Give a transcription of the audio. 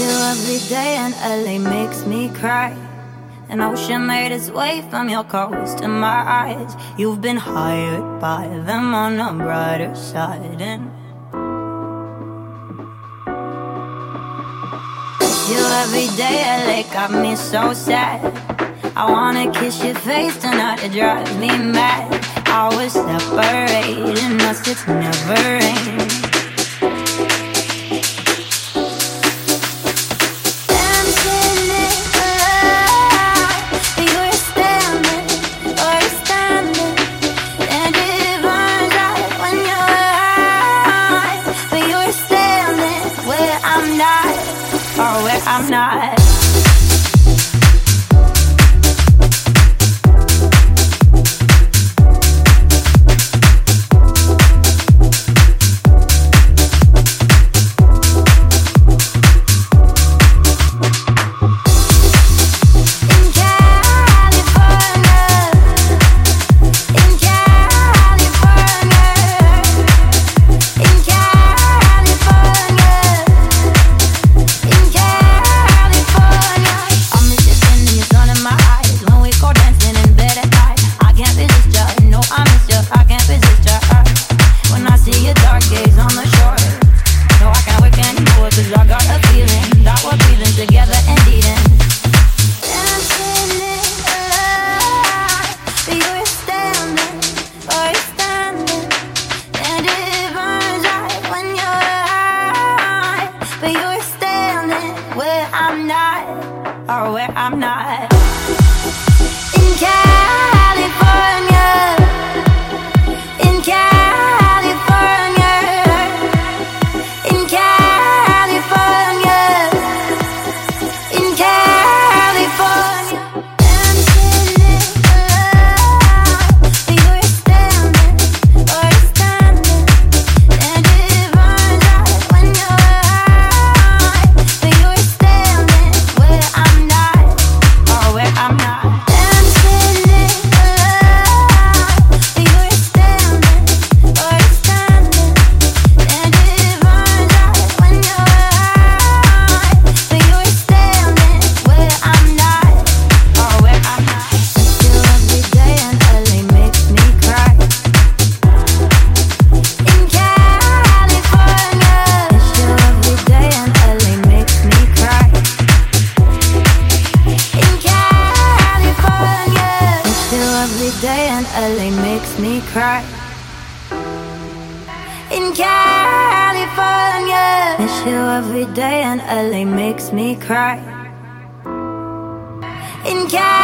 you every day and LA makes me cry. An ocean made its way from your coast to my eyes. You've been hired by them on a brighter side. And you every day, LA got me so sad. I wanna kiss your face tonight, it drives me mad. I was separating us, it's never ending. Oh, or I'm not. But you were standing where I'm not, or where I'm not. In cash. Every day in LA makes me cry. In California, miss you every day in LA makes me cry. In California.